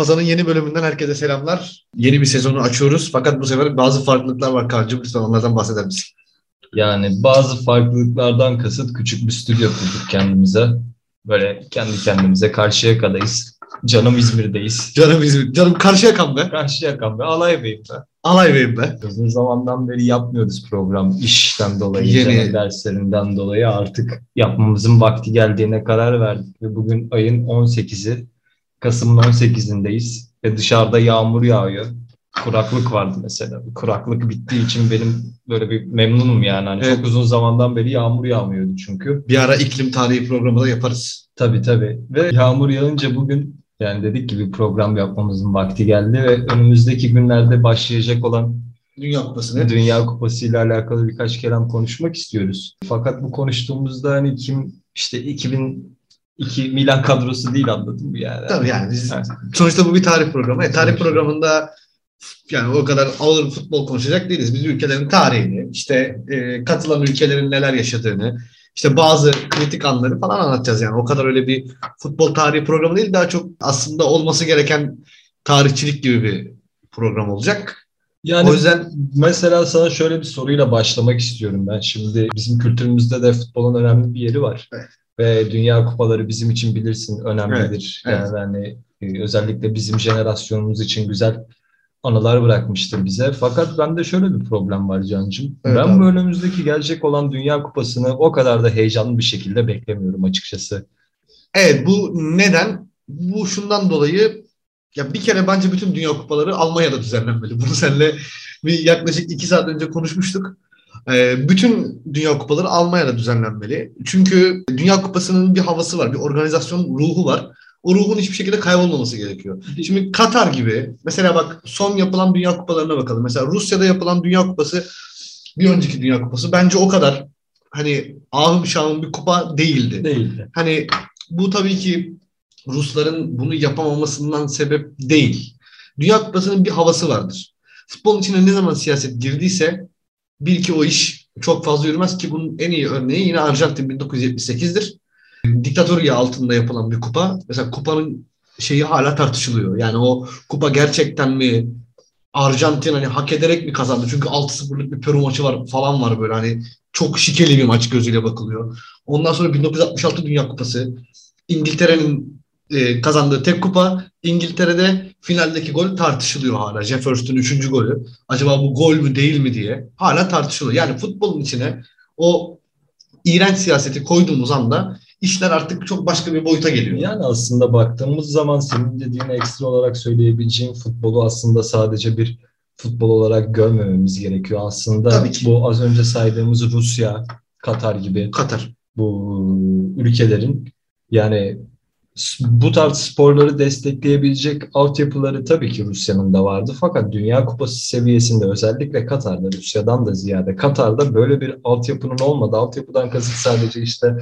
Lafazan'ın yeni bölümünden herkese selamlar. Yeni bir sezonu açıyoruz. Fakat bu sefer bazı farklılıklar var Kaan'cığım. Lütfen onlardan bahseder misin? Yani bazı farklılıklardan kasıt küçük bir stüdyo kurduk kendimize. Böyle kendi kendimize karşıya kadayız. Canım İzmir'deyiz. Canım İzmir. Canım Karşıyaka'm be. Karşıyaka'm be. Alay Bey'im be. Alay Bey'im be. Uzun zamandan beri yapmıyoruz program. İşten dolayı. Yeni. derslerinden dolayı artık yapmamızın vakti geldiğine karar verdik. Ve bugün ayın 18'i, Kasım'ın 18'indeyiz. Ve dışarıda yağmur yağıyor. Kuraklık vardı mesela. Kuraklık bittiği için benim böyle bir memnunum yani. Hani Evet. Çok uzun zamandan beri yağmur yağmıyordu çünkü. Bir ara iklim tarihi programı da yaparız. Tabii tabii. Ve yağmur yağınca bugün yani dedik ki bir program yapmamızın vakti geldi ve önümüzdeki günlerde başlayacak olan Dünya Kupası'nı. Dünya Kupası ile alakalı birkaç kelam konuşmak istiyoruz. Fakat bu konuştuğumuzda hani kim işte 2002 Milan kadrosu değil anladın mı yani? Tabii yani biz Evet. sonuçta bu bir tarih programı. E, tarih programında yani o kadar ağır futbol konuşacak değiliz. Biz ülkelerin tarihini, işte e, katılan ülkelerin neler yaşadığını, işte bazı kritik anları falan anlatacağız yani. O kadar öyle bir futbol tarihi programı değil, daha çok aslında olması gereken tarihçilik gibi bir program olacak. Yani o yüzden mesela sana şöyle bir soruyla başlamak istiyorum ben. Şimdi bizim kültürümüzde de futbolun önemli bir yeri var. Evet. Ve Dünya Kupaları bizim için bilirsin önemlidir. Evet, Yani hani, e, özellikle bizim jenerasyonumuz için güzel anılar bırakmıştır bize. Fakat bende şöyle bir problem var Can'cığım. Evet ben abi. bu önümüzdeki gelecek olan Dünya Kupası'nı o kadar da heyecanlı bir şekilde beklemiyorum açıkçası. evet bu neden? Bu şundan dolayı ya bir kere bence bütün Dünya Kupaları Almanya'da düzenlenmeli. Bunu seninle bir yaklaşık iki saat önce konuşmuştuk. Ee, bütün Dünya Kupaları Almanya'da düzenlenmeli. Çünkü Dünya Kupası'nın bir havası var, bir organizasyon ruhu var. O ruhun hiçbir şekilde kaybolmaması gerekiyor. Şimdi Katar gibi, mesela bak son yapılan Dünya Kupalarına bakalım. Mesela Rusya'da yapılan Dünya Kupası, bir önceki Dünya Kupası bence o kadar hani ahım şahım bir kupa değildi. Değildi. Hani bu tabii ki Rusların bunu yapamamasından sebep değil. Dünya Kupası'nın bir havası vardır. Futbolun içine ne zaman siyaset girdiyse bil ki o iş çok fazla yürümez ki bunun en iyi örneği yine Arjantin 1978'dir. Diktatörlüğü altında yapılan bir kupa. Mesela kupanın şeyi hala tartışılıyor. Yani o kupa gerçekten mi Arjantin hani hak ederek mi kazandı? Çünkü 6-0'lık bir Peru maçı var falan var böyle hani çok şikeli bir maç gözüyle bakılıyor. Ondan sonra 1966 Dünya Kupası. İngiltere'nin e, kazandığı tek kupa. İngiltere'de finaldeki gol tartışılıyor hala. Jeff Hurst'un 3. golü. Acaba bu gol mü değil mi diye. Hala tartışılıyor. Yani futbolun içine o iğrenç siyaseti koyduğumuz anda işler artık çok başka bir boyuta geliyor. Yani aslında baktığımız zaman senin dediğine ekstra olarak söyleyebileceğim futbolu aslında sadece bir futbol olarak görmememiz gerekiyor. Aslında Tabii ki. bu az önce saydığımız Rusya, Katar gibi Katar. bu ülkelerin yani bu tarz sporları destekleyebilecek altyapıları tabii ki Rusya'nın da vardı. Fakat Dünya Kupası seviyesinde özellikle Katar'da, Rusya'dan da ziyade Katar'da böyle bir altyapının olmadı. Altyapıdan kasıt sadece işte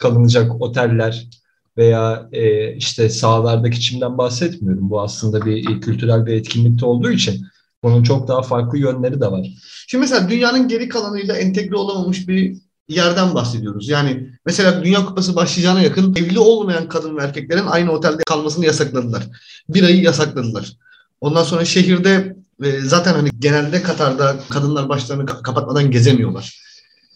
kalınacak oteller veya e, işte sahalardaki çimden bahsetmiyorum. Bu aslında bir kültürel bir etkinlikte olduğu için bunun çok daha farklı yönleri de var. Şimdi mesela dünyanın geri kalanıyla entegre olamamış bir yerden bahsediyoruz. Yani mesela Dünya Kupası başlayacağına yakın evli olmayan kadın ve erkeklerin aynı otelde kalmasını yasakladılar. Bir ayı yasakladılar. Ondan sonra şehirde e, zaten hani genelde Katar'da kadınlar başlarını ka- kapatmadan gezemiyorlar.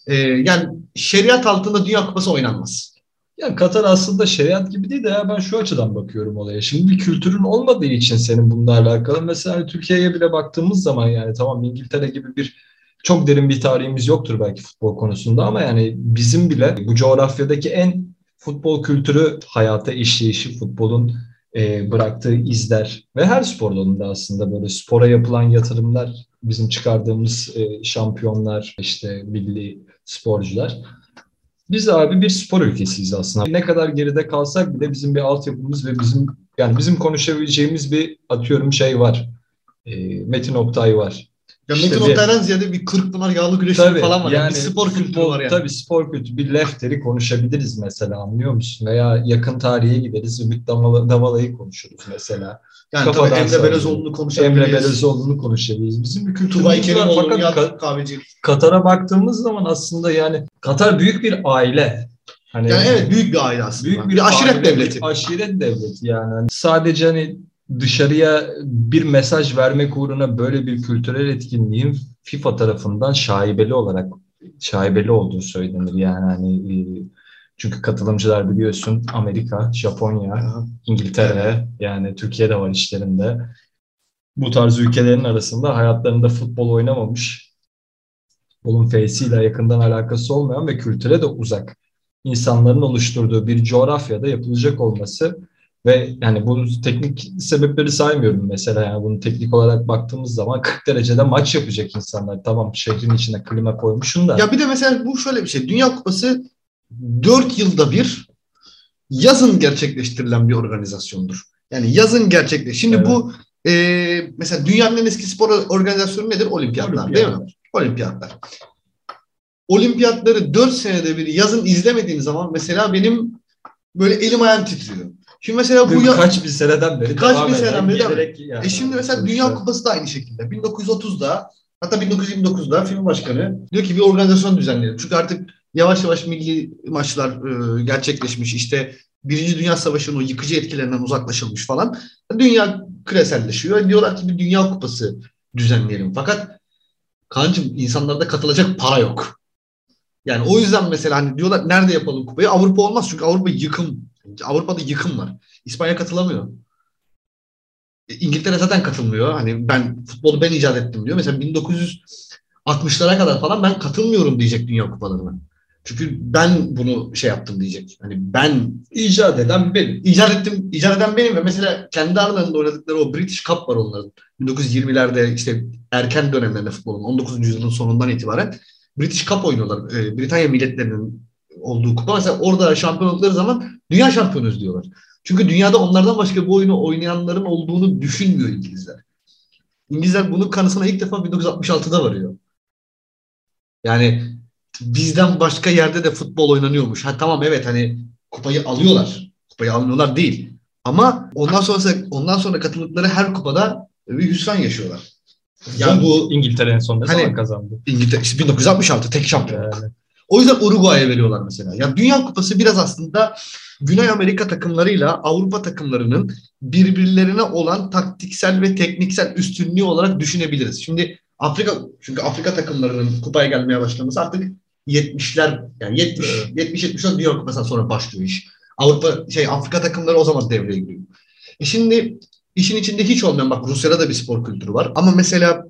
E, yani şeriat altında Dünya Kupası oynanmaz. Ya Katar aslında şeriat gibi değil de ben şu açıdan bakıyorum olaya. Şimdi bir kültürün olmadığı için senin bununla alakalı. Mesela hani Türkiye'ye bile baktığımız zaman yani tamam İngiltere gibi bir çok derin bir tarihimiz yoktur belki futbol konusunda ama yani bizim bile bu coğrafyadaki en futbol kültürü hayata işleyişi, futbolun e, bıraktığı izler ve her spor dalında aslında böyle spora yapılan yatırımlar, bizim çıkardığımız e, şampiyonlar, işte milli sporcular. Biz abi bir spor ülkesiyiz aslında. Ne kadar geride kalsak bile bizim bir altyapımız ve bizim yani bizim konuşabileceğimiz bir atıyorum şey var. E, Metin Oktay var. Ya İşte Metin Oktay'dan ziyade bir Kırkpınar yağlı güreşi Tabii, falan var. Yani, yani bir spor kültürü var yani. Tabii spor kültürü. Bir lefteri konuşabiliriz mesela anlıyor musun? Veya yakın tarihe gideriz. Ümit Davala, Davala'yı konuşuruz mesela. Yani tabii kafadan Emre sallıyor. Belezoğlu'nu konuşabiliriz. Emre Belezoğlu'nu konuşabiliriz. Bizim bir Tugay kültürümüz var. Kerimoğlu'nu Fakat kahveci. Katar'a baktığımız zaman aslında yani Katar büyük bir aile. Hani Yani evet büyük bir aile aslında. büyük bir, bir aşiret aile, devleti. Bir aşiret devleti yani. Hani sadece hani dışarıya bir mesaj vermek uğruna böyle bir kültürel etkinliğin FIFA tarafından şaibeli olarak şaibeli olduğu söylenir. Yani hani e, çünkü katılımcılar biliyorsun Amerika, Japonya, İngiltere yani Türkiye'de var işlerinde. Bu tarz ülkelerin arasında hayatlarında futbol oynamamış, futbolun feysiyle yakından alakası olmayan ve kültüre de uzak insanların oluşturduğu bir coğrafyada yapılacak olması ve yani bu teknik sebepleri saymıyorum mesela yani bunu teknik olarak baktığımız zaman 40 derecede maç yapacak insanlar. Tamam şehrin içine klima koymuşsun da. Ya bir de mesela bu şöyle bir şey. Dünya Kupası 4 yılda bir yazın gerçekleştirilen bir organizasyondur. Yani yazın gerçekleş. Şimdi evet. bu e, mesela dünyanın en eski spor organizasyonu nedir? Olimpiyatlar Olimpiyat. değil mi? Olimpiyatlar. Olimpiyatları 4 senede bir yazın izlemediğim zaman mesela benim böyle elim ayağım titriyor. Şimdi mesela bu ya, kaç bir seneden beri kaç bir seneden beri yani, e şimdi mesela Dünya Kupası da aynı şekilde. 1930'da hatta 1929'da film başkanı diyor ki bir organizasyon düzenleyelim. Çünkü artık yavaş yavaş milli maçlar e, gerçekleşmiş. İşte Birinci Dünya Savaşı'nın o yıkıcı etkilerinden uzaklaşılmış falan. Dünya küreselleşiyor. Diyorlar ki bir Dünya Kupası düzenleyelim. Fakat kancım insanlarda katılacak para yok. Yani o yüzden mesela hani diyorlar nerede yapalım kupayı? Avrupa olmaz çünkü Avrupa yıkım. Avrupa'da yıkım var. İspanya katılamıyor. E, İngiltere zaten katılmıyor. Hani ben futbolu ben icat ettim diyor. Mesela 1960'lara kadar falan ben katılmıyorum diyecek Dünya Kupalarına. Çünkü ben bunu şey yaptım diyecek. Hani ben icat eden benim. İcat ettim, icat eden benim ve mesela kendi aralarında oynadıkları o British Cup var onların. 1920'lerde işte erken dönemlerinde futbolun 19. yüzyılın sonundan itibaren British Cup oynuyorlar. Ee, Britanya milletlerinin olduğu kupa. Mesela orada şampiyon oldukları zaman dünya şampiyonuz diyorlar. Çünkü dünyada onlardan başka bu oyunu oynayanların olduğunu düşünmüyor İngilizler. İngilizler bunun kanısına ilk defa 1966'da varıyor. Yani bizden başka yerde de futbol oynanıyormuş. Ha tamam evet hani kupayı alıyorlar. Kupayı almıyorlar değil. Ama ondan sonra ondan sonra katıldıkları her kupada bir hüsran yaşıyorlar. Yani bu İngiltere en son ne hani, zaman kazandı? İngiltere işte 1966 tek şampiyonluk. Yani. O yüzden Uruguay'a veriyorlar mesela. Ya Dünya Kupası biraz aslında Güney Amerika takımlarıyla Avrupa takımlarının birbirlerine olan taktiksel ve tekniksel üstünlüğü olarak düşünebiliriz. Şimdi Afrika çünkü Afrika takımlarının kupaya gelmeye başlaması artık 70'ler yani 70 70 70'ler Dünya Kupası'ndan sonra başlıyor iş. Avrupa şey Afrika takımları o zaman devreye giriyor. E şimdi işin içinde hiç olmayan bak Rusya'da da bir spor kültürü var ama mesela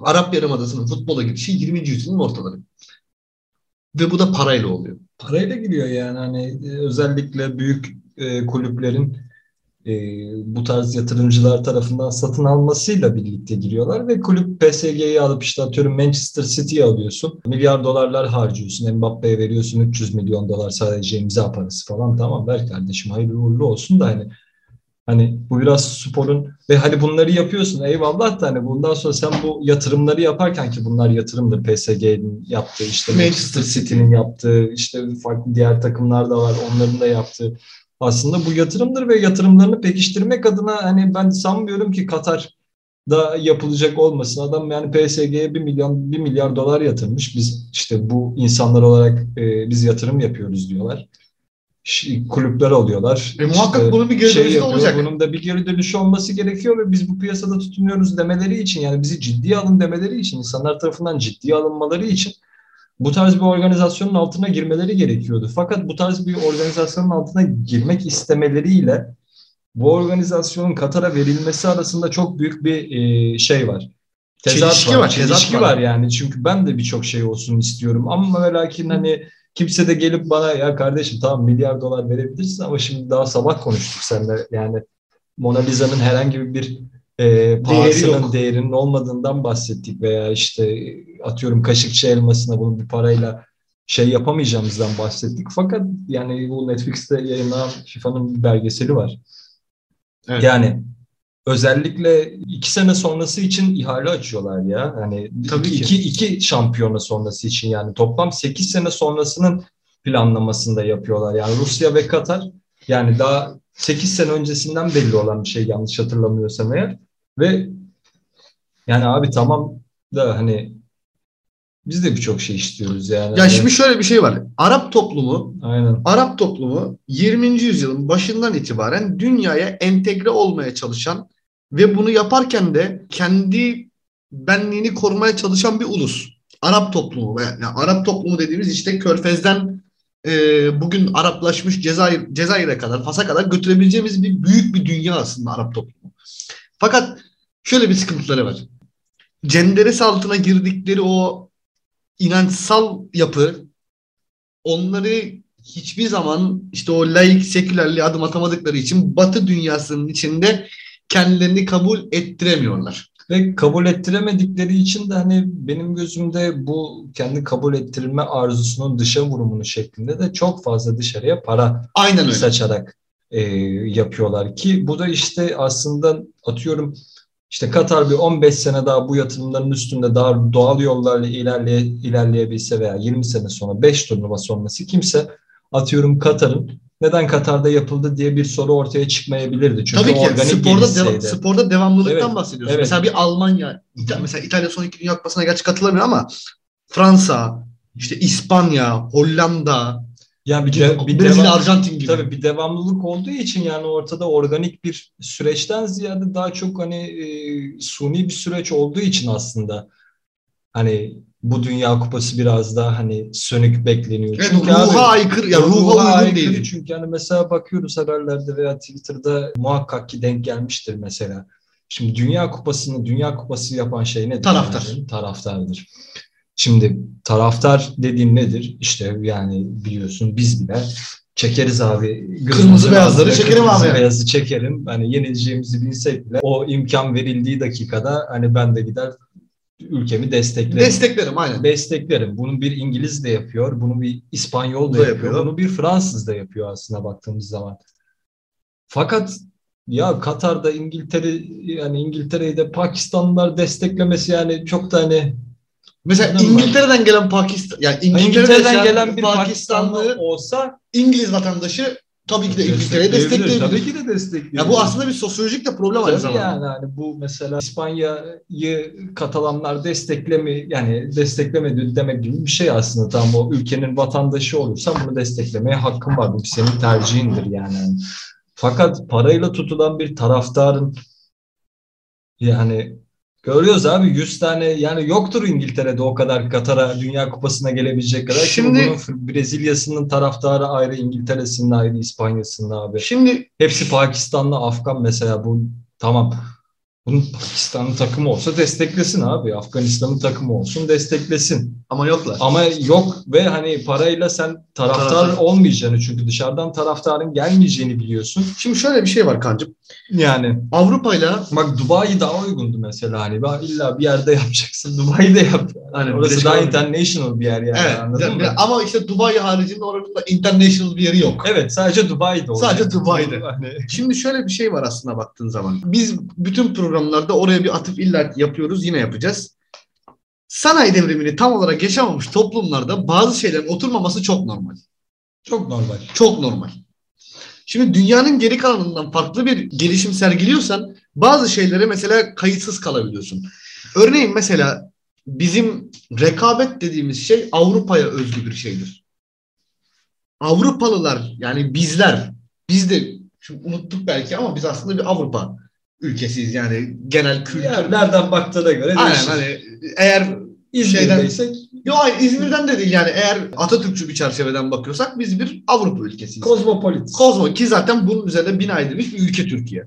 Arap Yarımadası'nın futbola gidişi 20. yüzyılın ortaları. Ve bu da parayla oluyor. Parayla gidiyor yani hani e, özellikle büyük e, kulüplerin e, bu tarz yatırımcılar tarafından satın almasıyla birlikte giriyorlar ve kulüp PSG'yi alıp işte atıyorum Manchester City'yi alıyorsun. Milyar dolarlar harcıyorsun. Mbappe'ye veriyorsun 300 milyon dolar sadece imza parası falan. Tamam ver kardeşim hayırlı uğurlu olsun da hani Hani bu biraz sporun ve hani bunları yapıyorsun eyvallah da hani bundan sonra sen bu yatırımları yaparken ki bunlar yatırımdır PSG'nin yaptığı işte Manchester City'nin yaptığı işte farklı diğer takımlar da var onların da yaptığı aslında bu yatırımdır ve yatırımlarını pekiştirmek adına hani ben sanmıyorum ki Katar da yapılacak olmasın. Adam yani PSG'ye bir milyon bir milyar dolar yatırmış. Biz işte bu insanlar olarak e, biz yatırım yapıyoruz diyorlar kulüpler alıyorlar. E, muhakkak işte, bunun bir geri şey yapıyor, olacak. Bunun da bir geri dönüşü olması gerekiyor ve biz bu piyasada tutunuyoruz demeleri için yani bizi ciddiye alın demeleri için insanlar tarafından ciddiye alınmaları için bu tarz bir organizasyonun altına girmeleri gerekiyordu. Fakat bu tarz bir organizasyonun altına girmek istemeleriyle bu organizasyonun Katar'a verilmesi arasında çok büyük bir e, şey var. Tezat çelişki var. var çelişki var. var yani. Çünkü ben de birçok şey olsun istiyorum. Ama ve lakin hani Kimse de gelip bana ya kardeşim tamam milyar dolar verebilirsin ama şimdi daha sabah konuştuk seninle. Yani Mona Lisa'nın herhangi bir e, pahasının değerinin olmadığından bahsettik veya işte atıyorum kaşıkçı elmasına bunu bir parayla şey yapamayacağımızdan bahsettik. Fakat yani bu Netflix'te yayınlanan FIFA'nın bir belgeseli var. Evet. Yani özellikle iki sene sonrası için ihale açıyorlar ya. Hani Tabii iki, ki. iki, iki şampiyona sonrası için yani toplam sekiz sene sonrasının planlamasında yapıyorlar. Yani Rusya ve Katar yani daha sekiz sene öncesinden belli olan bir şey yanlış hatırlamıyorsam eğer ve yani abi tamam da hani Biz de birçok şey istiyoruz yani. Ya şimdi şöyle bir şey var. Arap toplumu Aynen. Arap toplumu 20. yüzyılın başından itibaren dünyaya entegre olmaya çalışan ve bunu yaparken de kendi benliğini korumaya çalışan bir ulus. Arap toplumu. Yani Arap toplumu dediğimiz işte Körfez'den e, bugün Araplaşmış Cezayir, Cezayir'e kadar, Fas'a kadar götürebileceğimiz bir büyük bir dünya aslında Arap toplumu. Fakat şöyle bir sıkıntıları var. Cenderesi altına girdikleri o inançsal yapı onları hiçbir zaman işte o laik sekülerliğe adım atamadıkları için Batı dünyasının içinde kendilerini kabul ettiremiyorlar. Ve kabul ettiremedikleri için de hani benim gözümde bu kendi kabul ettirilme arzusunun dışa vurumunu şeklinde de çok fazla dışarıya para Aynen öyle. saçarak e, yapıyorlar ki bu da işte aslında atıyorum işte Katar bir 15 sene daha bu yatırımların üstünde daha doğal yollarla ilerleye, ilerleyebilse veya 20 sene sonra 5 turnuva sonrası kimse atıyorum Katar'ın neden Katar'da yapıldı diye bir soru ortaya çıkmayabilirdi. Çünkü Tabii ki organik sporda, deva- sporda devamlılıktan Evet, bahsediyorsun. evet. Mesela bir Almanya, İta- mesela İtalya son iki Dünya Kupası'na gerçi katılamıyor ama Fransa, işte İspanya, Hollanda, Yani bir, de, bir Brezilya, devam- Arjantin gibi. Tabii bir devamlılık olduğu için yani ortada organik bir süreçten ziyade daha çok hani e, suni bir süreç olduğu için aslında hani bu Dünya Kupası biraz daha hani sönük bekleniyor. Evet, Çünkü ruha abi- aykırı, ya ruha, uygun aykırı değil. Çünkü hani mesela bakıyoruz haberlerde veya Twitter'da muhakkak ki denk gelmiştir mesela. Şimdi Dünya Kupası'nı Dünya Kupası yapan şey nedir? Taraftar. Yani? Taraftardır. Şimdi taraftar dediğin nedir? İşte yani biliyorsun biz bile çekeriz abi. Kırmızı beyazları beyazı, çekerim kırmızı abi. beyazı çekerim. Hani yenileceğimizi bilsek bile o imkan verildiği dakikada hani ben de gider ülkemi desteklerim. Desteklerim aynen. Desteklerim. Bunu bir İngiliz de yapıyor, bunu bir İspanyol da Da yapıyor, yapıyor. bunu bir Fransız da yapıyor aslında baktığımız zaman. Fakat ya Katar'da İngiltere yani İngiltere'yi de Pakistanlılar desteklemesi yani çok da hani Mesela Anladın? İngiltere'den gelen Pakistan, yani İngiltere'de İngiltere'den yaşayan gelen bir Pakistanlı Pakistanlı olsa İngiliz vatandaşı tabii ki de İngiltere'yi destekleyebilir. Tabii ki de destekleyebilir. Ya bu aslında bir sosyolojik de problem aynı zamanda. yani hani bu mesela İspanya'yı Katalanlar desteklemi yani desteklemedi demek gibi bir şey aslında. Tam o ülkenin vatandaşı olursan bunu desteklemeye hakkın var. Bu senin tercihindir yani. Fakat parayla tutulan bir taraftarın yani görüyoruz abi 100 tane yani yoktur İngiltere'de o kadar Katar'a Dünya Kupası'na gelebilecek kadar. Şimdi bunun Brezilya'sının taraftarı ayrı, İngiltere'sinin ayrı, İspanya'sının abi. Şimdi Hepsi Pakistanlı, Afgan mesela bu tamam. Bunun Pakistan'ın takımı olsa desteklesin abi. Afganistan'ın takımı olsun desteklesin. Ama yoklar. Ama yok ve hani parayla sen taraftar Taraftar. olmayacağını çünkü dışarıdan taraftarın gelmeyeceğini biliyorsun. Şimdi şöyle bir şey var kancım. Yani Avrupa'yla bak Dubai daha uygundu mesela hani ben illa bir yerde yapacaksın Dubai'de yap. Aynen, Orası Birleşik daha Arap- international bir yer yani evet anladın mı? ama işte Dubai haricinde oranın da international bir yeri yok. Evet sadece Dubai'de olacak. Sadece Dubai'de. Hani, Şimdi şöyle bir şey var aslında baktığın zaman. Biz bütün programlarda oraya bir atıf illa yapıyoruz, yine yapacağız. Sanayi devrimini tam olarak yaşamamış toplumlarda bazı şeylerin oturmaması çok normal. çok normal. Çok normal. Şimdi dünyanın geri kalanından farklı bir gelişim sergiliyorsan bazı şeylere mesela kayıtsız kalabiliyorsun. Örneğin mesela bizim rekabet dediğimiz şey Avrupa'ya özgü bir şeydir. Avrupalılar yani bizler biz de şimdi unuttuk belki ama biz aslında bir Avrupa ülkesiyiz yani genel kültür. Yani nereden baktığına göre Aynen değişir. hani eğer İzmir'deysek Yo hayır İzmir'den de değil yani eğer Atatürkçü bir çerçeveden bakıyorsak biz bir Avrupa ülkesiyiz. kozmopolit. Kozmo ki zaten bunun üzerine bina edilmiş bir ülke Türkiye.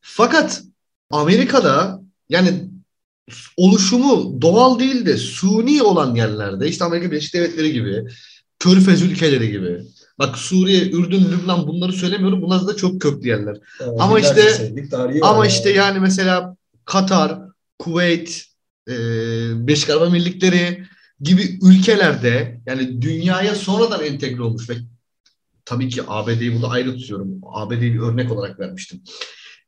Fakat Amerika'da yani oluşumu doğal değil de suni olan yerlerde işte Amerika Birleşik Devletleri gibi, Körfez ülkeleri gibi. Bak Suriye, Ürdün, Lübnan bunları söylemiyorum. Bunlar da çok köklü yerler. Ama Binlerce işte- Ama yani. işte yani mesela Katar, Kuveyt, e, Birleşik Arap Emirlikleri gibi ülkelerde yani dünyaya sonradan entegre olmuş ve tabii ki ABD'yi burada ayrı tutuyorum. ABD'yi bir örnek olarak vermiştim.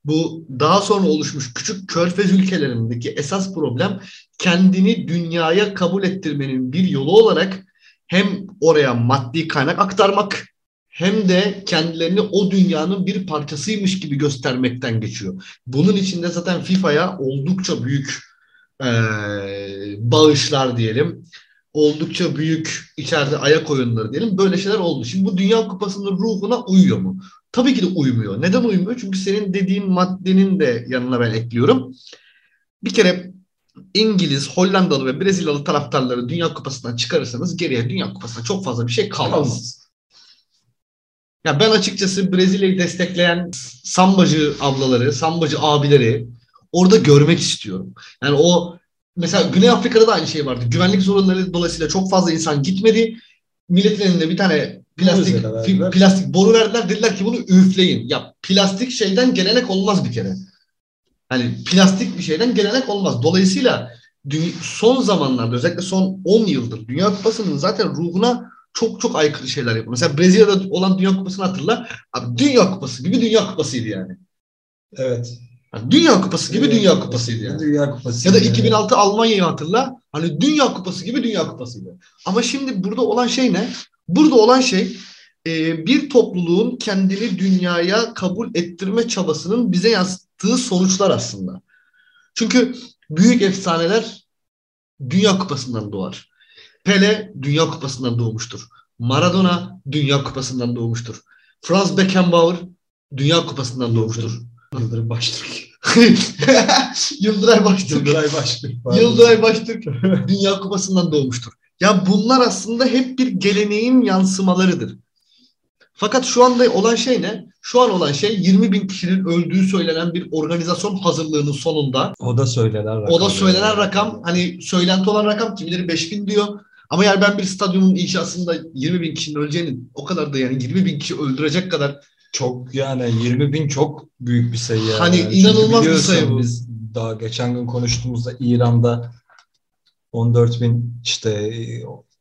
Bu daha sonra oluşmuş küçük körfez ülkelerindeki esas problem kendini dünyaya kabul ettirmenin bir yolu olarak hem oraya maddi kaynak aktarmak hem de kendilerini o dünyanın bir parçasıymış gibi göstermekten geçiyor. Bunun içinde zaten FIFA'ya oldukça büyük eee, bağışlar diyelim. oldukça büyük içeride ayak oyunları diyelim. Böyle şeyler oldu. Şimdi bu Dünya Kupası'nın ruhuna uyuyor mu? Tabii ki de uymuyor. Neden uymuyor? Çünkü senin dediğin maddenin de yanına ben ekliyorum. Bir kere İngiliz, Hollandalı ve Brezilyalı taraftarları Dünya Kupası'ndan çıkarırsanız geriye Dünya Kupası'nda çok fazla bir şey. Kalmaz. Ya ben açıkçası Brezilya'yı destekleyen sambacı ablaları, sambacı abileri orada görmek istiyorum. Yani o mesela Güney Afrika'da da aynı şey vardı. Güvenlik sorunları dolayısıyla çok fazla insan gitmedi. Milletin elinde bir tane plastik fi- plastik boru verdiler. Dediler ki bunu üfleyin. Ya plastik şeyden gelenek olmaz bir kere. Hani plastik bir şeyden gelenek olmaz. Dolayısıyla son zamanlarda özellikle son 10 yıldır Dünya Kupası'nın zaten ruhuna çok çok aykırı şeyler yapıyor. Mesela Brezilya'da olan Dünya Kupası'nı hatırla. Abi Dünya Kupası gibi Dünya Kupasıydı yani. Evet. Yani Dünya Kupası gibi Dünya Kupasıydı yani. Dünya Kupası. Ya da yani. 2006 Almanya'yı hatırla. Hani Dünya Kupası gibi Dünya Kupasıydı. Ama şimdi burada olan şey ne? Burada olan şey e, bir topluluğun kendini dünyaya kabul ettirme çabasının bize yansıttığı sonuçlar aslında. Çünkü büyük efsaneler Dünya Kupası'ndan doğar. Pele Dünya Kupası'ndan doğmuştur. Maradona Dünya Kupası'ndan doğmuştur. Franz Beckenbauer Dünya Kupası'ndan doğmuştur. Yıldırım Baştürk. Yıldıray Baştürk. Yıldıray Baştürk. Yıldıray Baştürk Dünya Kupası'ndan doğmuştur. Ya bunlar aslında hep bir geleneğin yansımalarıdır. Fakat şu anda olan şey ne? Şu an olan şey 20 bin kişinin öldüğü söylenen bir organizasyon hazırlığının sonunda. O da söylenen rakam. O da söylenen rakam hani söylenti olan rakam kimileri 5 bin diyor. Ama yani ben bir stadyumun inşasında 20 bin kişinin öleceğini o kadar da yani 20 bin kişi öldürecek kadar Çok yani 20 bin çok büyük bir sayı. Yani. Hani inanılmaz bir sayı bu. Biz daha geçen gün konuştuğumuzda İran'da 14 bin işte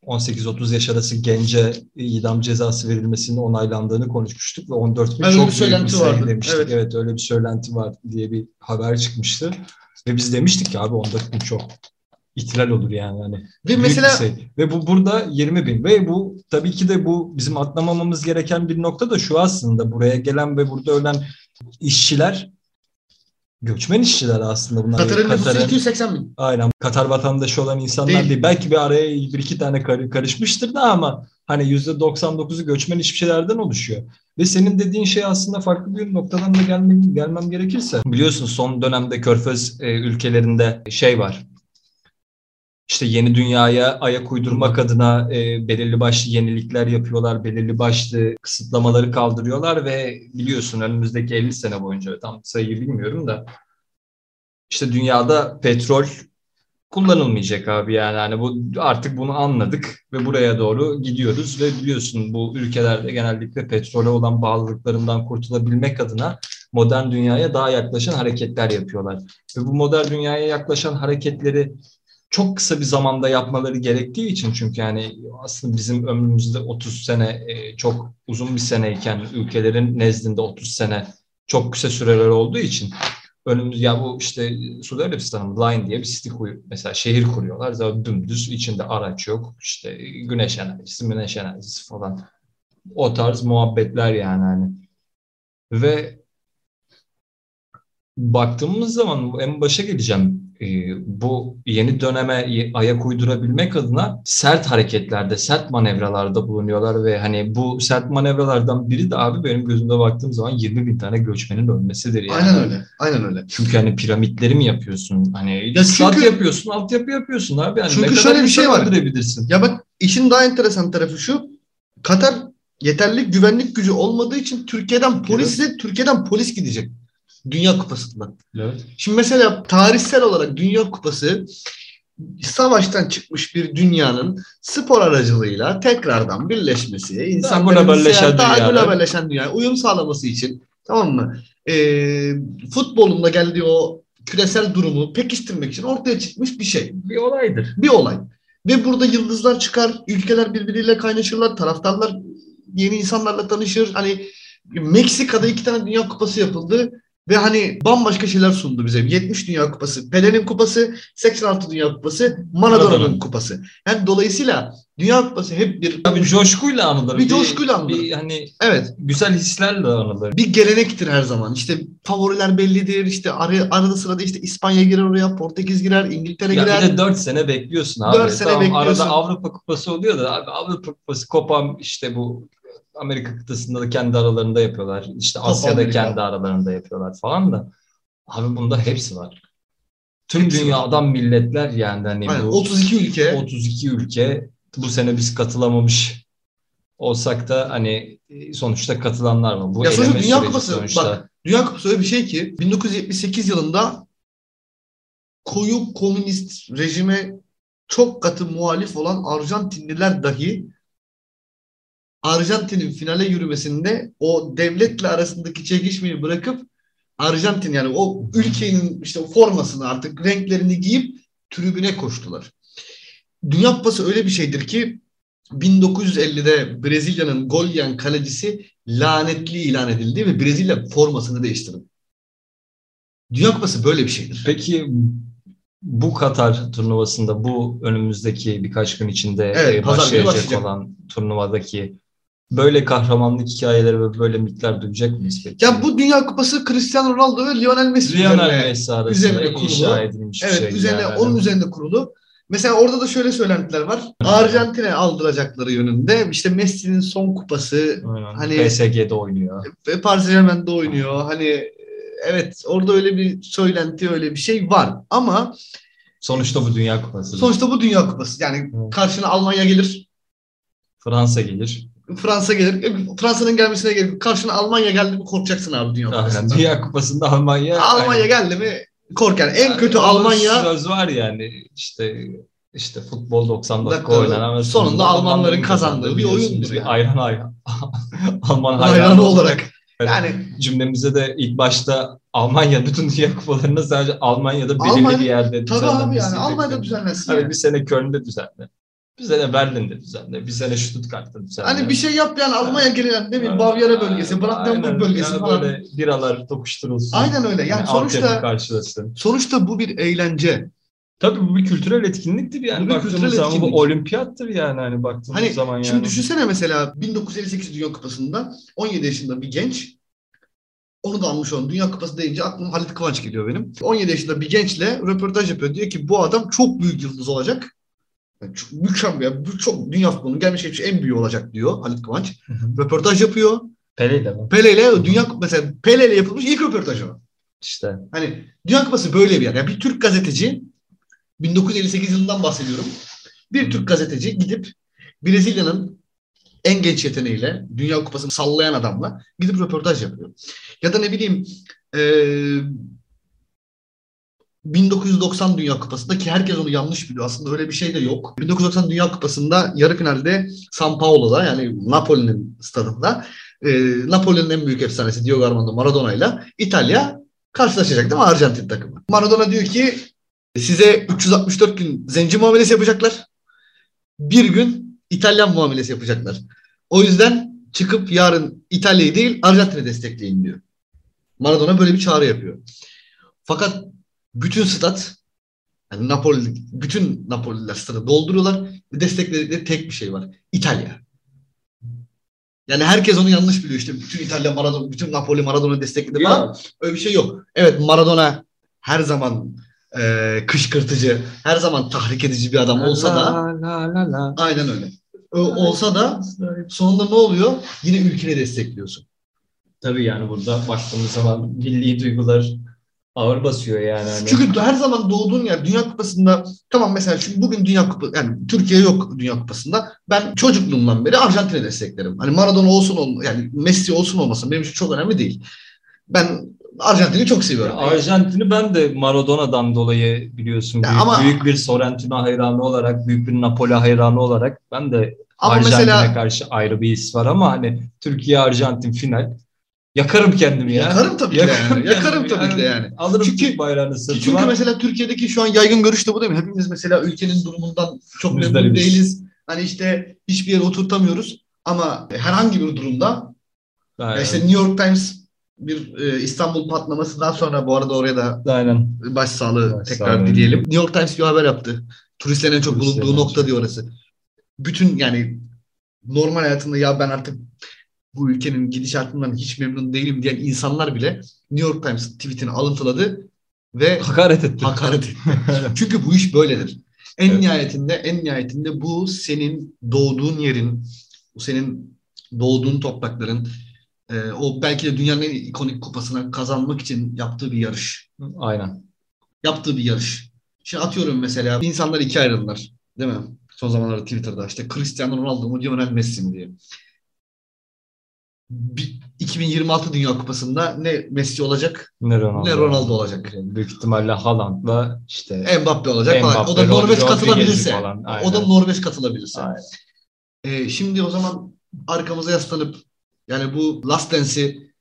18-30 yaş arası gence idam cezası verilmesinin onaylandığını konuşmuştuk ve 14 bin Öyle çok bir büyük bir sayı vardı. demiştik. Evet. Evet. öyle bir söylenti var diye bir haber çıkmıştı. Ve biz demiştik ki abi 14 bin çok ihtilal olur yani. Hani ve mesela sayı. Ve bu burada 20 bin ve bu tabii ki de bu bizim atlamamamız gereken bir nokta da şu aslında buraya gelen ve burada ölen işçiler göçmen işçiler aslında bunlar. Katar'ın nüfusu Katar'ın- 280 bin. Aynen Katar vatandaşı olan insanlar Değil. değil. Belki bir araya bir iki tane kar- karışmıştır da ama hani yüzde 99'u göçmen işçilerden oluşuyor. Ve senin dediğin şey aslında farklı bir noktadan da gelmem, gelmem gerekirse. Biliyorsun son dönemde Körfez e, ülkelerinde şey var. İşte yeni dünyaya ayak uydurmak adına e, belirli başlı yenilikler yapıyorlar, belirli başlı kısıtlamaları kaldırıyorlar ve biliyorsun önümüzdeki 50 sene boyunca tam sayıyı bilmiyorum da işte dünyada petrol kullanılmayacak abi yani hani bu artık bunu anladık ve buraya doğru gidiyoruz ve biliyorsun bu ülkelerde genellikle petrole olan bağlılıklarından kurtulabilmek adına modern dünyaya daha yaklaşan hareketler yapıyorlar. Ve bu modern dünyaya yaklaşan hareketleri çok kısa bir zamanda yapmaları gerektiği için çünkü yani aslında bizim ömrümüzde 30 sene e, çok uzun bir seneyken ülkelerin nezdinde 30 sene çok kısa süreler olduğu için önümüz ya bu işte Suudi Arabistan'ın Line diye bir city kuruyor. Mesela şehir kuruyorlar. Zaten dümdüz içinde araç yok. İşte güneş enerjisi, güneş enerjisi falan. O tarz muhabbetler yani hani. Ve baktığımız zaman en başa geleceğim. Ee, bu yeni döneme ayak uydurabilmek adına sert hareketlerde, sert manevralarda bulunuyorlar ve hani bu sert manevralardan biri de abi benim gözümde baktığım zaman 20 bin tane göçmenin ölmesidir yani. Aynen öyle. Aynen öyle. Çünkü hani piramitleri mi yapıyorsun? Hani Ya çünkü- yapıyorsun, altyapı yapıyorsun abi. Yani Çünkü ne kadar şöyle bir şey var. Ya bak işin daha enteresan tarafı şu. Katar yeterli güvenlik gücü olmadığı için Türkiye'den polisle Türkiye'den polis gidecek. Dünya Kupası'ndan. Evet. Şimdi mesela tarihsel olarak Dünya Kupası savaştan çıkmış bir dünyanın spor aracılığıyla tekrardan birleşmesi, insanların globalleşen seyahat- daha globalleşen dünyaya uyum sağlaması için tamam mı? Ee, futbolun da geldiği o küresel durumu pekiştirmek için ortaya çıkmış bir şey Bir olaydır. bir olay. Ve burada yıldızlar çıkar, ülkeler birbiriyle kaynaşırlar, taraftarlar yeni insanlarla tanışır. Hani Meksika'da iki tane Dünya Kupası yapıldı. Ve hani bambaşka şeyler sundu bize. 70 Dünya Kupası, Pele'nin kupası, 86 Dünya Kupası, Maradona'nın kupası. Yani dolayısıyla Dünya Kupası hep bir Tabii coşkuyla anılır. Bir coşkuyla anılır. Bir hani evet güzel hislerle anılır. bir gelenektir her zaman. İşte favoriler bellidir. İşte araya, arada sırada işte İspanya girer oraya, Portekiz girer, İngiltere Ya girer. bir de 4 sene bekliyorsun abi. Dört sene tamam, bekliyorsun. Arada Avrupa Kupası oluyor da abi Avrupa Kupası Copa işte bu Amerika kıtasında da kendi aralarında yapıyorlar. İşte Asya'da Amerika. kendi aralarında yapıyorlar falan da. Abi bunda hepsi var. Tüm Hepsi dünyadan milletler yani hani Aynen, bu 32 ülke. 32 ülke bu sene biz katılamamış olsak da hani sonuçta katılanlar var. Bu Ya sonuçta Dünya Kupası, sonuçta. bak, Dünya Kupası öyle bir şey ki 1978 yılında koyu komünist rejime çok katı muhalif olan Arjantinliler dahi Arjantin'in finale yürümesinde o devletle arasındaki çekişmeyi bırakıp Arjantin yani o ülkenin işte o formasını artık renklerini giyip tribüne koştular. Dünya Kupası öyle bir şeydir ki 1950'de Brezilya'nın gol yiyen kalecisi lanetli ilan edildi ve Brezilya formasını değiştirdi. Dünya Kupası böyle bir şeydir. Peki bu Katar turnuvasında bu önümüzdeki birkaç gün içinde Evet, e, başlayacak başlayacak. olan turnuvadaki böyle kahramanlık hikayeleri ve böyle mitler duyacak mıyız peki? Ya bu Dünya Kupası Cristiano Ronaldo ve Lionel Messi Lionel üzerine, Messi üzerine kurulu. inşa edilmiş evet, şey. üzerine yani. onun üzerinde kurulu. Mesela orada da şöyle söylentiler var. Arjantin'e aldıracakları yönünde. İşte Messi'nin son kupası Aynen. Hani- PSG'de oynuyor. ve Paris Saint-Germain'de oynuyor. Hani e, evet orada öyle bir söylenti öyle bir şey var. Ama Sonuçta bu Dünya Kupası. sonuçta bu Dünya Kupası. Yani karşına Almanya gelir, Fransa gelir. Fransa gelir. E, Fransa'nın gelmesine gerek yok. Karşına Almanya geldi mi korkacaksın abi Dünya. Kupası'nda. Dünya Kupası'nda Almanya. Almanya aynen. geldi mi kork yani. En Yani kötü Almanya Söz var yani işte işte futbol 90 dakika Dakika, oynar ama sonunda Almanların kazandığı bir oyundur yani. ayran ayran. Alman hayranı hayranı olarak. olarak Yani cümlemize de ilk başta Almanya bütün dünya kupalarında sadece Almanya'da belirli Almanya- bir yerde tabii abi yani düzenlenmesi Almanya'da düzenlensin. Yani. bir sene Köln'de düzenle. Bir sene Berlin'de düzenle. Bir sene Stuttgart'ta düzenle. Hani bir şey yap yani Almanya gelen ne bileyim Bavyera bölgesi, Brandenburg bölgesi Yani falan. Böyle biralar tokuşturulsun. Aynen öyle. Yani sonuçta karşılasın. sonuçta bu bir eğlence. Tabii bu bir kültürel etkinliktir yani. Bu bir baktığımız kültürel zaman etkinlik. bu olimpiyattır yani hani baktığımız Hani zaman yani. şimdi düşünsene mesela 1958 Dünya Kupası'nda 17 yaşında bir genç onu da almış olan Dünya Kupası deyince aklıma Halit Kıvanç geliyor benim. 17 yaşında bir gençle röportaj yapıyor. Diyor ki bu adam çok büyük yıldız olacak. Yani çok mükemmel. Bu çok dünya futbolunun gelmiş geçmiş en büyüğü olacak diyor Halit Kıvanç. Hı hı. Röportaj yapıyor. Pele ile mi? Pele ile Dünya mesela Pele ile yapılmış ilk röportaj o. İşte. Hani Dünya Kupası böyle bir yer. Yani bir Türk gazeteci 1958 yılından bahsediyorum. Bir Türk gazeteci gidip Brezilya'nın en genç yeteneğiyle Dünya Kupası'nı sallayan adamla gidip röportaj yapıyor. Ya da ne bileyim eee 1990 Dünya Kupası'nda ki herkes onu yanlış biliyor. Aslında öyle bir şey de yok. 1990 Dünya Kupası'nda yarı finalde São Paulo'da yani Napoli'nin stadında eee Napoli'nin en büyük efsanesi Diego Armando Maradona ile İtalya karşılaşacak değil mi Arjantin takımı? Maradona diyor ki size 364 gün zenci muamelesi yapacaklar. Bir gün İtalyan muamelesi yapacaklar. O yüzden çıkıp yarın İtalya'yı değil Arjantin'i destekleyin diyor. Maradona böyle bir çağrı yapıyor. Fakat bütün stat yani Napoli, bütün Napoliler stadı dolduruyorlar ve destekledikleri tek bir şey var. İtalya. Yani herkes onu yanlış biliyor işte. Bütün İtalya Maradona, bütün Napoli Maradona'yı destekledi falan. Öyle bir şey yok. Evet Maradona her zaman e, kışkırtıcı, her zaman tahrik edici bir adam olsa da La, la, la. aynen öyle. O- olsa da sonunda ne oluyor? Yine ülkeni destekliyorsun. Tabii yani burada baktığımız zaman milli duygular ağır basıyor yani. Hani. Çünkü her zaman doğduğun yer Dünya Kupası'nda tamam mesela şimdi bugün Dünya Kupası yani Türkiye yok Dünya Kupası'nda. Ben çocukluğumdan beri Arjantin'i desteklerim. Hani Maradona olsun olmasın yani Messi olsun olmasın benim için çok önemli değil. Ben Arjantin'i çok seviyorum. Arjantin'i ben de Maradona'dan dolayı biliyorsun Ya büyük, ama- büyük bir Sorrentino hayranı olarak, büyük bir Napoli hayranı olarak ben de Ama Arjantin'e mesela karşı ayrı bir his var ama hani Türkiye Arjantin final yakarım kendimi ya. yakarım tabii ki de yani. Yakarım tabii ki de yani. Alırım Çünkü- Türk bayrağını sırtıma. Çünkü mesela Türkiye'deki şu an yaygın görüş de bu değil mi? Hepimiz mesela ülkenin durumundan çok memnun Müzdaribiz. değiliz. Hani işte hiçbir yere oturtamıyoruz. Ama herhangi bir durumda ya işte New York Times bir e, İstanbul patlamasından sonra bu arada oraya da Aynen. başsağlığı Başsağlığı. tekrar dileyelim. New York Times bir haber yaptı. Turistlerin en çok Turistlerin bulunduğu nokta diyor orası. Bütün yani normal hayatında ya ben artık bu ülkenin gidişatından hiç memnun değilim diyen insanlar bile New York Times tweetini alıntıladı ve Hakaret etti. hakaret etti. Çünkü bu iş böyledir. En Evet. nihayetinde en nihayetinde bu senin doğduğun yerin, bu senin doğduğun toprakların e, o belki de dünyanın en ikonik kupasına kazanmak için yaptığı bir yarış. Aynen. Yaptığı bir yarış. Şimdi atıyorum mesela insanlar ikiye ayrıldılar. Değil mi? Son zamanlarda Twitter'da işte Cristiano Ronaldo mu Lionel Messi mi diye. Bir- 2026 Dünya Kupası'nda ne Messi olacak Ne Ronaldo. ne Ronaldo olacak. Büyük ihtimalle Haaland'la işte Mbappe olacak falan. O da Mbappe, Norveç katılabilirse. falan. Aynen. O da Norveç katılabilirse. Aynen. Ee, şimdi o zaman arkamıza yaslanıp yani bu Last Dance'i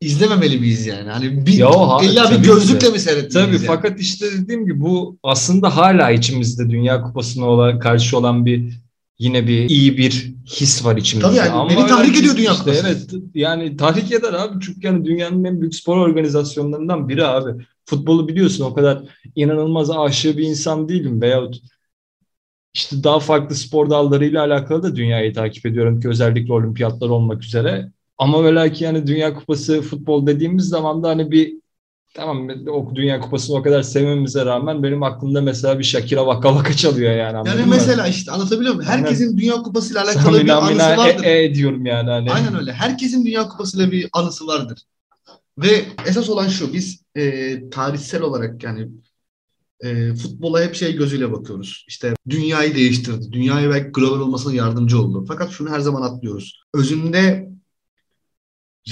izlememeli miyiz yani? Hani bir, Ya o illa bir gözlükle de. mi seyretmeliyiz? Tabii yani? fakat işte dediğim gibi bu aslında hala içimizde Dünya Kupası'na olan, karşı olan bir yine bir iyi bir his var içimizde. Tabii yani Ama beni tahrik ediyor Dünya işte Kupası. Evet yani tahrik eder abi çünkü yani dünyanın en büyük spor organizasyonlarından biri abi. Futbolu biliyorsun o kadar inanılmaz aşığı bir insan değilim veyahut işte daha farklı spor dallarıyla alakalı da dünyayı takip ediyorum ki özellikle olimpiyatlar olmak üzere. Ama ve lakin yani Dünya Kupası futbol dediğimiz zaman da hani bir tamam o Dünya Kupası'nı o kadar sevmemize rağmen benim aklımda mesela bir Shakira Vaka Vaka çalıyor yani Yani mı? mesela işte anlatabiliyor muyum? Herkesin Dünya Kupası ile alakalı bir anısı mina vardır. e, e diyorum yani hani. Aynen öyle. Herkesin Dünya Kupası ile bir anısı vardır. Ve esas olan şu, biz e, tarihsel olarak yani e, futbola hep şey gözüyle bakıyoruz. İşte dünyayı değiştirdi. Dünyaya belki global olmasına yardımcı oldu. Fakat şunu her zaman atlıyoruz. Özünde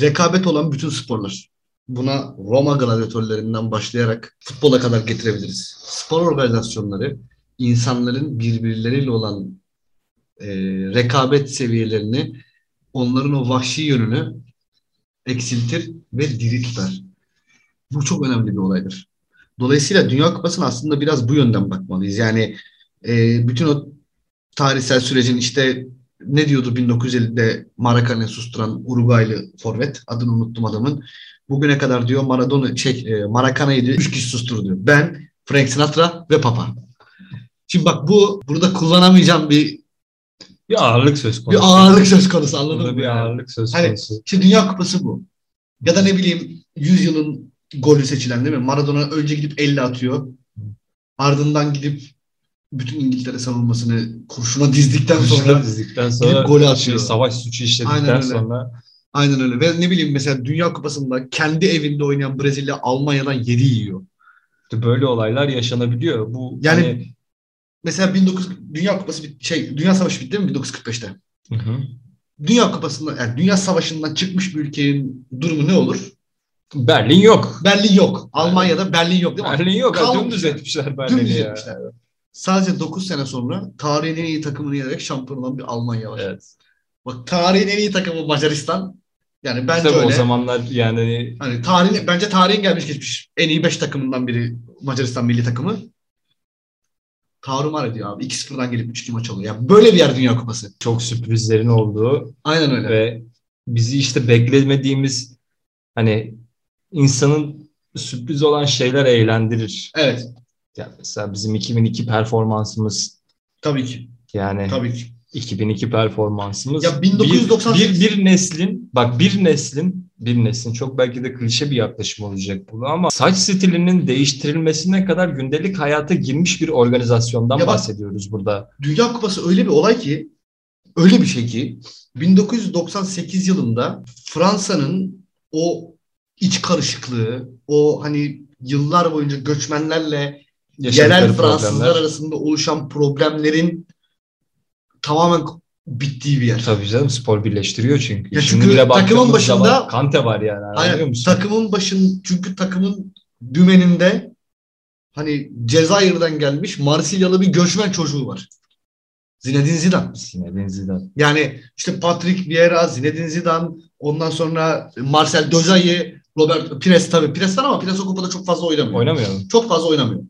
rekabet olan bütün sporlar. Buna Roma gladyatörlerinden başlayarak futbola kadar getirebiliriz. Spor organizasyonları insanların birbirleriyle olan e, rekabet seviyelerini, onların o vahşi yönünü eksiltir ve diri tutar. Bu çok önemli bir olaydır. Dolayısıyla Dünya Kupası'na aslında biraz bu yönden bakmalıyız. Yani e, bütün o tarihsel sürecin işte ne diyordu 1950'de Maracana'yı susturan Uruguaylı forvet adını unuttum adamın. Bugüne kadar diyor Maradona şey e, Maracana'yı diyor 3 kişi susturdu diyor. Ben, Frank Sinatra ve Papa. Şimdi bak bu burada kullanamayacağım bir Bir ağırlık söz konusu. bir ağırlık söz konusu anladın Burada mı? bir yani? ağırlık söz Hani- konusu. İşte Dünya Kupası bu. Ya da ne bileyim 100 yılın golü seçilen değil mi? Maradona önce gidip 50 atıyor. Ardından gidip bütün İngiltere savunmasını kurşuna dizdikten sonra Sonra dizdikten sonra gidip golü şey, atıyor. savaş suçu işledikten Aynen öyle. sonra aynen öyle. Ve ne bileyim mesela Dünya Kupası'nda kendi evinde oynayan Brezilya Almanya'dan 7 yiyor. işte böyle olaylar yaşanabiliyor. Bu Yani- hani, Mesela 19 Dünya Kupası bit- şey Dünya Savaşı bitti mi 1945'te? Hı hı. Dünya Kupası'nda yani Dünya Savaşı'ndan çıkmış bir ülkenin durumu ne olur? Berlin yok. Berlin yok. Almanya'da Berlin yok değil mi? Berlin yok. Kalmamış Dümdüz etmişler Berlin'i Dümdüz ya. etmişler. Sadece 9 sene sonra tarihin en iyi takımını yenerek şampiyon olan bir Almanya var. Evet. Bak tarihin en iyi takımı Macaristan. Yani bence Tabii öyle. o zamanlar yani Hani tarihin, bence tarihin gelmiş geçmiş en iyi 5 takımından biri Macaristan milli takımı. Tarumar ediyor abi. 2-0'dan gelip 3-2 maç alıyor. Yani böyle bir yer Dünya Kupası. çok sürprizlerin olduğu Aynen öyle. ve bizi işte beklemediğimiz hani insanın sürpriz olan şeyler eğlendirir. Evet. Yani mesela bizim 2002 performansımız Tabii ki. yani Tabii ki. 2002 performansımız Ya 1998 bir, bir, bir neslin bak bir neslin bir neslin çok belki de klişe bir yaklaşım olacak bu ama saç stilinin değiştirilmesine kadar gündelik hayata girmiş bir organizasyondan Ya bak- bahsediyoruz burada. Dünya Kupası öyle bir olay ki öyle bir şey ki 1998 yılında Fransa'nın o iç karışıklığı, o hani yıllar boyunca göçmenlerle Yaşadıkları yerel Fransızlar problemler. arasında oluşan problemlerin tamamen bittiği bir yer. Tabii canım spor birleştiriyor çünkü. Ya Şimdi çünkü bile takımın başında- zaman Kante var yani Aynen. musun? Takımın başın çünkü takımın dümeninde hani Cezayir'den gelmiş Marsilyalı bir göçmen çocuğu var. Zinedine Zidane. Zinedine Zidane. Yani işte Patrick Vieira, Zinedine Zidane, ondan sonra Marcel Desailly, Robert Pires tabii. Pires var ama Pires o kupada çok fazla oynamıyor. Oynamıyor mu? Çok fazla oynamıyor.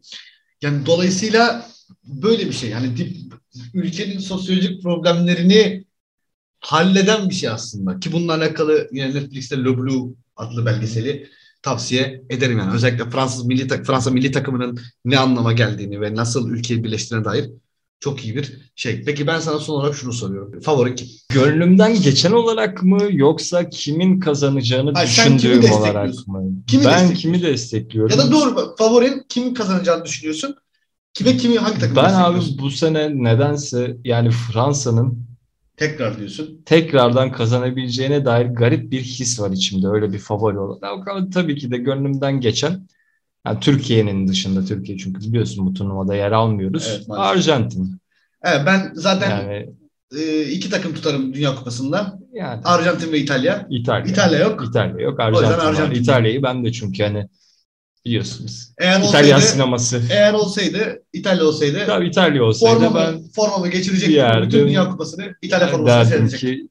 Yani dolayısıyla böyle bir şey. Yani dip, ülkenin sosyolojik problemlerini halleden bir şey aslında. Ki bununla alakalı yine Netflix'te Le Blue adlı belgeseli tavsiye ederim yani. Özellikle Fransız milli Fransa milli takımının ne anlama geldiğini ve nasıl ülkeyi birleştirdiğine dair çok iyi bir şey. Peki ben sana son olarak şunu soruyorum. Favori kim? Gönlümden geçen olarak mı yoksa kimin kazanacağını Hayır, sen kimi düşündüğüm olarak mı? Kimi ben kimi destekliyorum? Ya da doğru favorin kimin kazanacağını düşünüyorsun? Kime kimi hangi takımı ben abi bu sene nedense yani Fransa'nın Tekrar diyorsun. tekrardan kazanabileceğine dair garip bir his var içimde. Öyle bir favori olarak. Ama tabii ki de gönlümden geçen yani Türkiye'nin dışında Türkiye çünkü biliyorsun bu turnuvada yer almıyoruz. Evet, maalesef. Arjantin. Evet ben zaten Yani e, iki takım tutarım Dünya Kupası'nda. yani Arjantin ve İtalya. İtalya. İtalya yok. İtalya yok. Arjantin, var. Arjantin. İtalya'yı ben de çünkü hani biliyorsunuz. Eğer İtalyan olsaydı, sineması. eğer olsaydı, İtalya olsaydı Tabii İtalya olsaydı formamı, ben formamı geçirecektim. yerdim. Bütün Dünya Kupası'nı İtalya derdim seyredecektim. ki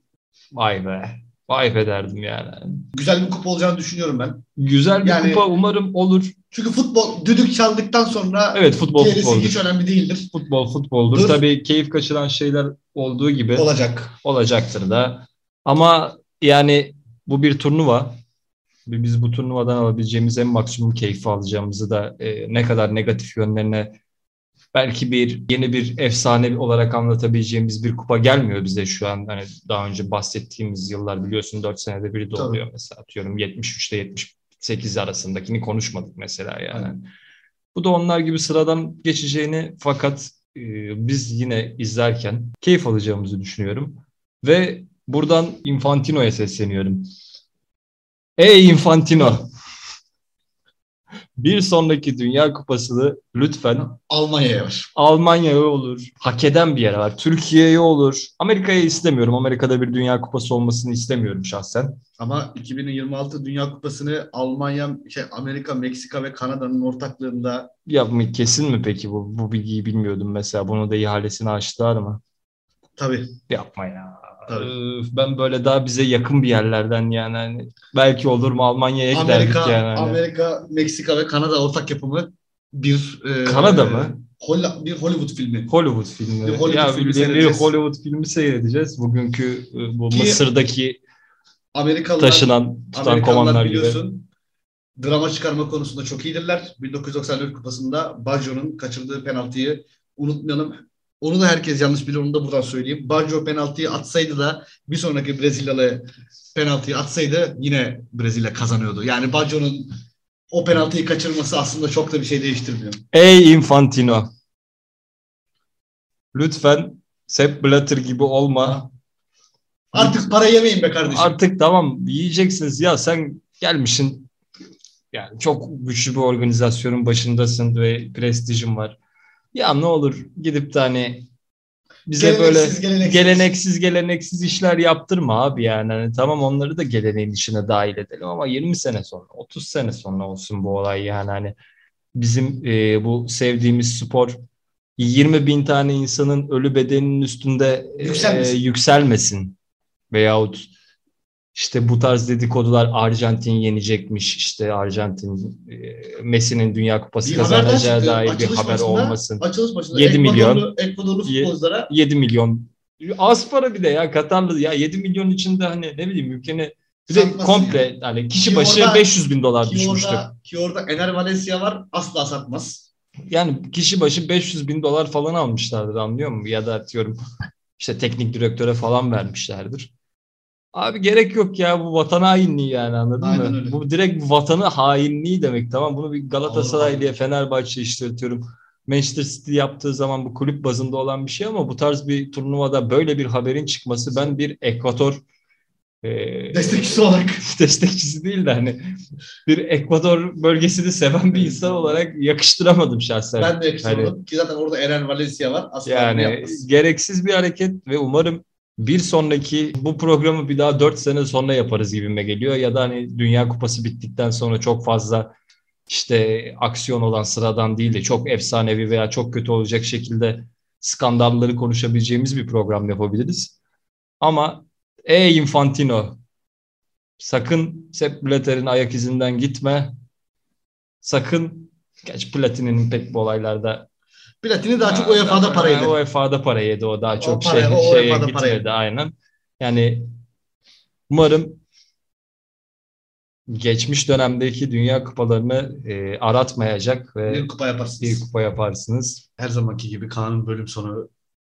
vay be. Vay be derdim yani. Güzel bir kupa olacağını düşünüyorum ben. Güzel bir Yani- kupa umarım olur. Çünkü futbol düdük çaldıktan sonra Evet futbol gerisi futboldur. hiç önemli değildir. Futbol futboldur. Dur. Tabii keyif kaçıran şeyler olduğu gibi Olacak. olacaktır da. Ama yani bu bir turnuva. Biz bu turnuvadan alabileceğimiz en maksimum keyfi alacağımızı da e, ne kadar negatif yönlerine belki bir yeni bir efsane olarak anlatabileceğimiz bir kupa gelmiyor bize şu an. Hani daha önce bahsettiğimiz yıllar biliyorsun 4 senede bir de Tabii. oluyor mesela. Atıyorum 73'te 78 arasındakini konuşmadık mesela yani. Aynen. Bu da onlar gibi sıradan geçeceğini fakat e, biz yine izlerken keyif alacağımızı düşünüyorum. Ve buradan Infantino'ya sesleniyorum. Ey Infantino! Bir sonraki Dünya Kupası'nı lütfen Almanya'ya var. Almanya'ya olur, hak eden bir yere var. Türkiye'ye olur. Amerika'ya istemiyorum. Amerika'da bir Dünya Kupası olmasını istemiyorum şahsen. Ama 2026 Dünya Kupası'nı Almanya, şey, Amerika, Meksika ve Kanada'nın ortaklığında Ya bu kesin mi peki bu? Bu bilgiyi bilmiyordum mesela. Bunu da ihalesini açtılar mı? tabii Yapma ya. Tabii. Ben böyle daha bize yakın bir yerlerden yani hani belki olur mu Almanya'ya giderdik Amerika, yani. hani. Amerika, Meksika ve Kanada ortak yapımı bir e, Kanada mı? Holla- bir Hollywood filmi. Hollywood filmi. Bir Hollywood ya filmi bir. Hollywood filmi seyredeceğiz. Bugünkü e, bu Ki- Mısır'daki Amerikalılar, taşınan tutan komanlar gibi. biliyorsun drama çıkarma konusunda çok iyidirler. 1994 kupasında Baggio'nun kaçırdığı penaltıyı unutmayalım. Onu da herkes yanlış bilir onu da buradan söyleyeyim. Baggio penaltıyı atsaydı da bir sonraki Brezilyalı penaltıyı atsaydı yine Brezilya kazanıyordu. Yani Baggio'nun o penaltıyı kaçırması aslında çok da bir şey değiştirmiyor. Ey Infantino. Lütfen Sepp Blatter gibi olma. Artık para yemeyin be kardeşim. Artık tamam yiyeceksiniz ya sen gelmişsin yani çok güçlü bir organizasyonun başındasın ve prestijin var. Ya ne olur gidip de hani bize böyle Geleneksiz, geleneksiz. geleneksiz geleneksiz işler yaptırma abi yani. Hani tamam onları da geleneğin içine dahil edelim ama 20 sene sonra 30 sene sonra olsun bu olay yani hani bizim e, bu sevdiğimiz spor 20 bin tane insanın ölü bedeninin üstünde e, Yükselmesin. yükselmesin veyahut işte bu tarz dedikodular Arjantin yenecekmiş işte Arjantin e, Messi'nin Dünya Kupası Bir haber kazanacağı dair bir Açılış haber maçında- olmasın. Açılış maçında 7 milyon. Ekvadorlu, futbolculara 7 milyon. Az para bir de ya Katarlı ya 7 milyon içinde hani ne bileyim ülkeni bir de komple hani kişi Ki başı orada- 500 bin dolar ki düşmüştü. orada, ki orada Ener Valencia var asla satmaz. Yani kişi başı 500 bin dolar falan almışlardır anlıyor musun? Ya da atıyorum işte teknik direktöre falan vermişlerdir. Abi gerek yok ya bu vatan hainliği yani anladın Aynen mı? öyle. Bu direkt vatanı hainliği demek tamam. Bunu bir Galatasaray diye Fenerbahçe işte atıyorum. Manchester City yaptığı zaman bu kulüp bazında olan bir şey ama bu tarz bir turnuvada böyle bir haberin çıkması ben bir Ekvator e, Destekçisi olarak. destekçisi değil de hani bir Ekvador bölgesini seven bir insan olarak yakıştıramadım şahsen. Ben de yakıştırmadım. Ki zaten orada Eren Valencia var. Asla Yani gereksiz bir hareket ve umarım bir sonraki bu programı bir daha 4 sene sonra yaparız gibime geliyor. Ya da hani Dünya Kupası bittikten sonra çok fazla işte aksiyon olan sıradan değil de çok efsanevi veya çok kötü olacak şekilde skandalları konuşabileceğimiz bir program yapabiliriz. Ama ey Infantino sakın Sepp Blatter'in ayak izinden gitme. Sakın Gerçi Platini'nin pek bu olaylarda Platini daha çok UEFA'da para yedi. UEFA'da para yedi o daha O çok para- şey, o şeye UEFA'da para gitmedi yedi. aynen. Yani umarım geçmiş dönemdeki Dünya Kupalarını e, aratmayacak ve Bir kupa yaparsınız. bir kupa yaparsınız. Her zamanki gibi Kaan'ın bölüm sonu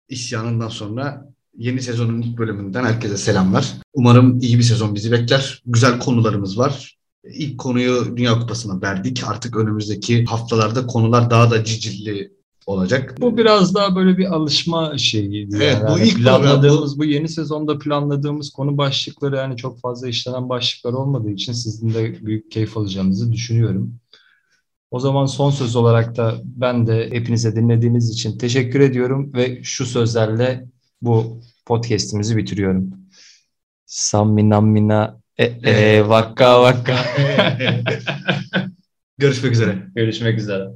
isyanından sonra yeni sezonun ilk bölümünden herkese selamlar. Umarım iyi bir sezon bizi bekler. Güzel konularımız var. İlk konuyu Dünya Kupası'na verdik. Artık önümüzdeki haftalarda konular daha da cicilli olacak. Bu biraz daha böyle bir alışma şeyiydi. Evet, yani. bu Hani ilk program, planladığımız bu... yeni sezonda planladığımız konu başlıkları yani çok fazla işlenen başlıklar olmadığı için sizin de büyük keyif alacağınızı düşünüyorum. O zaman son söz olarak da ben de hepinize dinlediğiniz için teşekkür ediyorum ve şu sözlerle bu podcast'imizi bitiriyorum. Sammina mina e, e, vakka vakka. Görüşmek üzere. Görüşmek üzere.